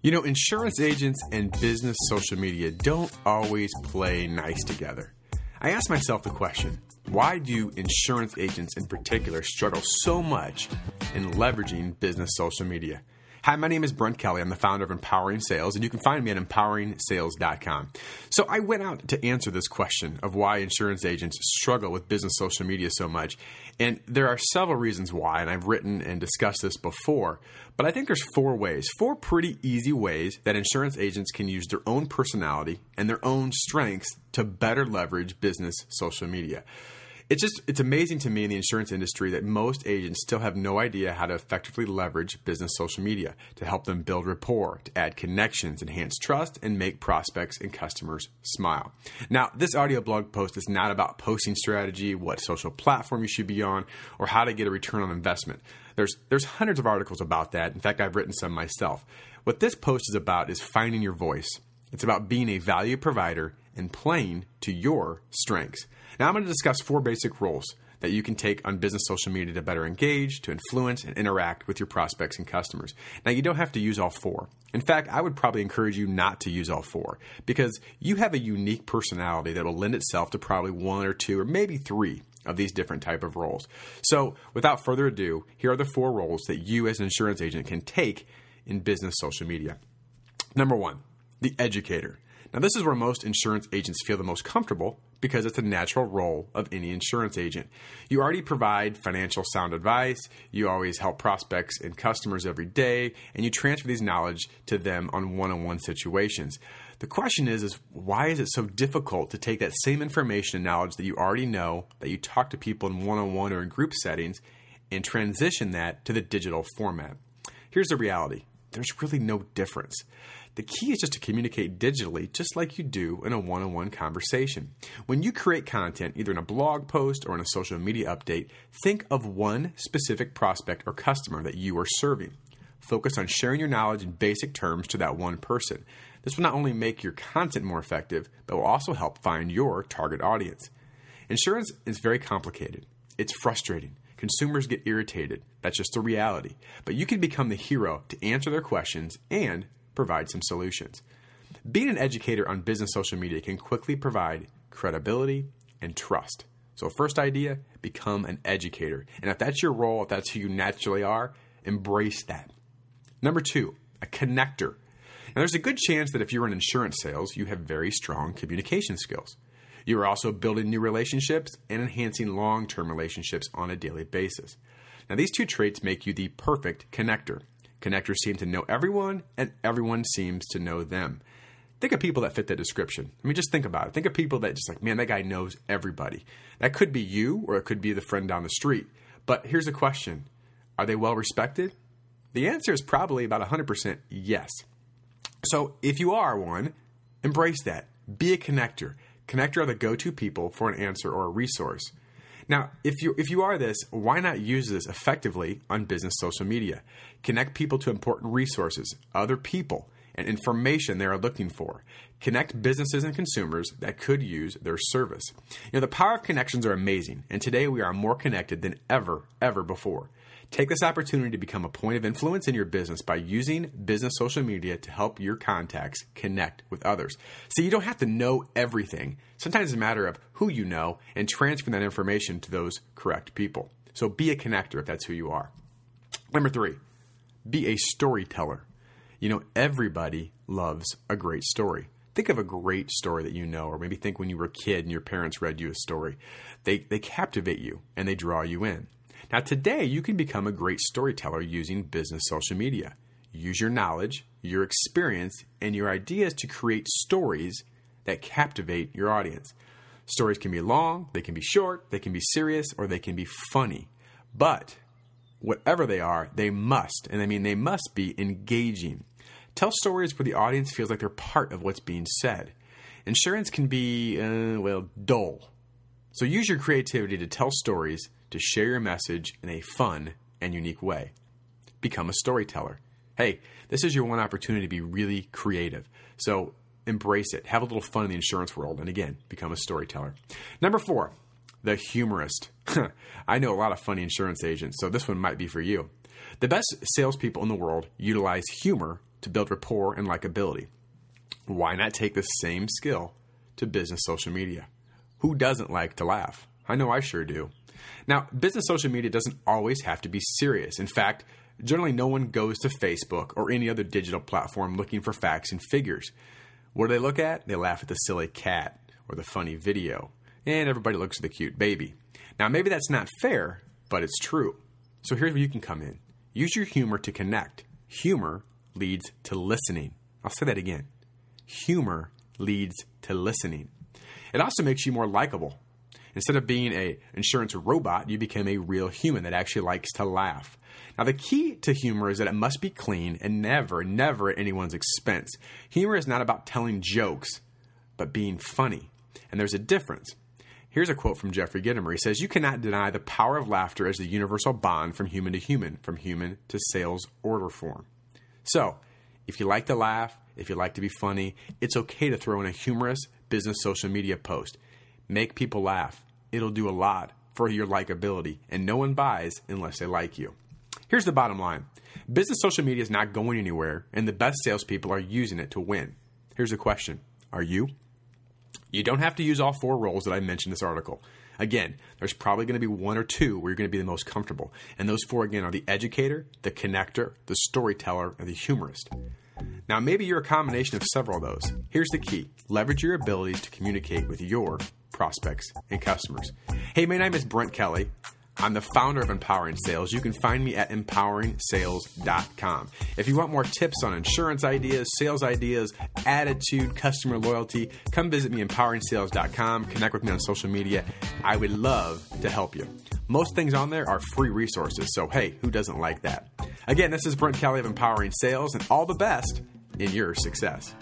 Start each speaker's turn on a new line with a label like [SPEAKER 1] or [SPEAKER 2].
[SPEAKER 1] You know, insurance agents and business social media don't always play nice together. I ask myself the question why do insurance agents in particular struggle so much in leveraging business social media? Hi, my name is Brent Kelly. I'm the founder of Empowering Sales, and you can find me at empoweringsales.com. So, I went out to answer this question of why insurance agents struggle with business social media so much. And there are several reasons why, and I've written and discussed this before, but I think there's four ways, four pretty easy ways that insurance agents can use their own personality and their own strengths to better leverage business social media it's just it's amazing to me in the insurance industry that most agents still have no idea how to effectively leverage business social media to help them build rapport, to add connections, enhance trust, and make prospects and customers smile. Now, this audio blog post is not about posting strategy, what social platform you should be on, or how to get a return on investment. There's there's hundreds of articles about that. In fact, I've written some myself. What this post is about is finding your voice. It's about being a value provider and playing to your strengths. Now, I'm going to discuss four basic roles that you can take on business social media to better engage, to influence, and interact with your prospects and customers. Now, you don't have to use all four. In fact, I would probably encourage you not to use all four because you have a unique personality that will lend itself to probably one or two or maybe three of these different type of roles. So, without further ado, here are the four roles that you as an insurance agent can take in business social media. Number 1, the educator. Now, this is where most insurance agents feel the most comfortable because it's a natural role of any insurance agent. You already provide financial sound advice, you always help prospects and customers every day, and you transfer these knowledge to them on one on one situations. The question is, is why is it so difficult to take that same information and knowledge that you already know, that you talk to people in one on one or in group settings, and transition that to the digital format? Here's the reality there's really no difference. The key is just to communicate digitally, just like you do in a one on one conversation. When you create content, either in a blog post or in a social media update, think of one specific prospect or customer that you are serving. Focus on sharing your knowledge in basic terms to that one person. This will not only make your content more effective, but will also help find your target audience. Insurance is very complicated, it's frustrating. Consumers get irritated. That's just the reality. But you can become the hero to answer their questions and provide some solutions. Being an educator on business social media can quickly provide credibility and trust. So, first idea become an educator. And if that's your role, if that's who you naturally are, embrace that. Number two, a connector. Now, there's a good chance that if you're in insurance sales, you have very strong communication skills. You are also building new relationships and enhancing long term relationships on a daily basis. Now, these two traits make you the perfect connector. Connectors seem to know everyone, and everyone seems to know them. Think of people that fit that description. I mean, just think about it. Think of people that just like, man, that guy knows everybody. That could be you, or it could be the friend down the street. But here's a question Are they well respected? The answer is probably about 100% yes. So if you are one, embrace that. Be a connector. Connector are the go to people for an answer or a resource. Now, if you if you are this, why not use this effectively on business social media? Connect people to important resources, other people, and information they are looking for. Connect businesses and consumers that could use their service. You know, the power of connections are amazing, and today we are more connected than ever, ever before. Take this opportunity to become a point of influence in your business by using business social media to help your contacts connect with others. See, you don't have to know everything. Sometimes it's a matter of who you know and transferring that information to those correct people. So be a connector if that's who you are. Number three, be a storyteller. You know, everybody loves a great story. Think of a great story that you know, or maybe think when you were a kid and your parents read you a story. They, they captivate you and they draw you in. Now, today, you can become a great storyteller using business social media. Use your knowledge, your experience, and your ideas to create stories that captivate your audience. Stories can be long, they can be short, they can be serious, or they can be funny. But whatever they are, they must, and I mean they must be engaging. Tell stories where the audience feels like they're part of what's being said. Insurance can be, uh, well, dull. So use your creativity to tell stories to share your message in a fun and unique way. Become a storyteller. Hey, this is your one opportunity to be really creative. So embrace it. Have a little fun in the insurance world. And again, become a storyteller. Number four, the humorist. I know a lot of funny insurance agents, so this one might be for you. The best salespeople in the world utilize humor to build rapport and likability. Why not take the same skill to business social media? Who doesn't like to laugh? I know I sure do. Now, business social media doesn't always have to be serious. In fact, generally no one goes to Facebook or any other digital platform looking for facts and figures. What do they look at? They laugh at the silly cat or the funny video, and everybody looks at the cute baby. Now, maybe that's not fair, but it's true. So here's where you can come in. Use your humor to connect. Humor leads to listening. I'll say that again. Humor leads to listening. It also makes you more likable. Instead of being a insurance robot, you become a real human that actually likes to laugh. Now, the key to humor is that it must be clean and never, never at anyone's expense. Humor is not about telling jokes, but being funny. And there's a difference. Here's a quote from Jeffrey Gitomer. He says, You cannot deny the power of laughter as the universal bond from human to human, from human to sales order form. So, if you like to laugh, if you like to be funny, it's okay to throw in a humorous business social media post. Make people laugh. It'll do a lot for your likability, and no one buys unless they like you. Here's the bottom line business social media is not going anywhere, and the best salespeople are using it to win. Here's a question Are you? You don't have to use all four roles that I mentioned in this article. Again, there's probably going to be one or two where you're going to be the most comfortable. And those four, again, are the educator, the connector, the storyteller, and the humorist. Now, maybe you're a combination of several of those. Here's the key leverage your abilities to communicate with your prospects and customers. Hey, my name is Brent Kelly. I'm the founder of Empowering Sales. You can find me at empoweringsales.com. If you want more tips on insurance ideas, sales ideas, attitude, customer loyalty, come visit me at empoweringsales.com. Connect with me on social media. I would love to help you. Most things on there are free resources, so hey, who doesn't like that? Again, this is Brent Kelly of Empowering Sales, and all the best in your success.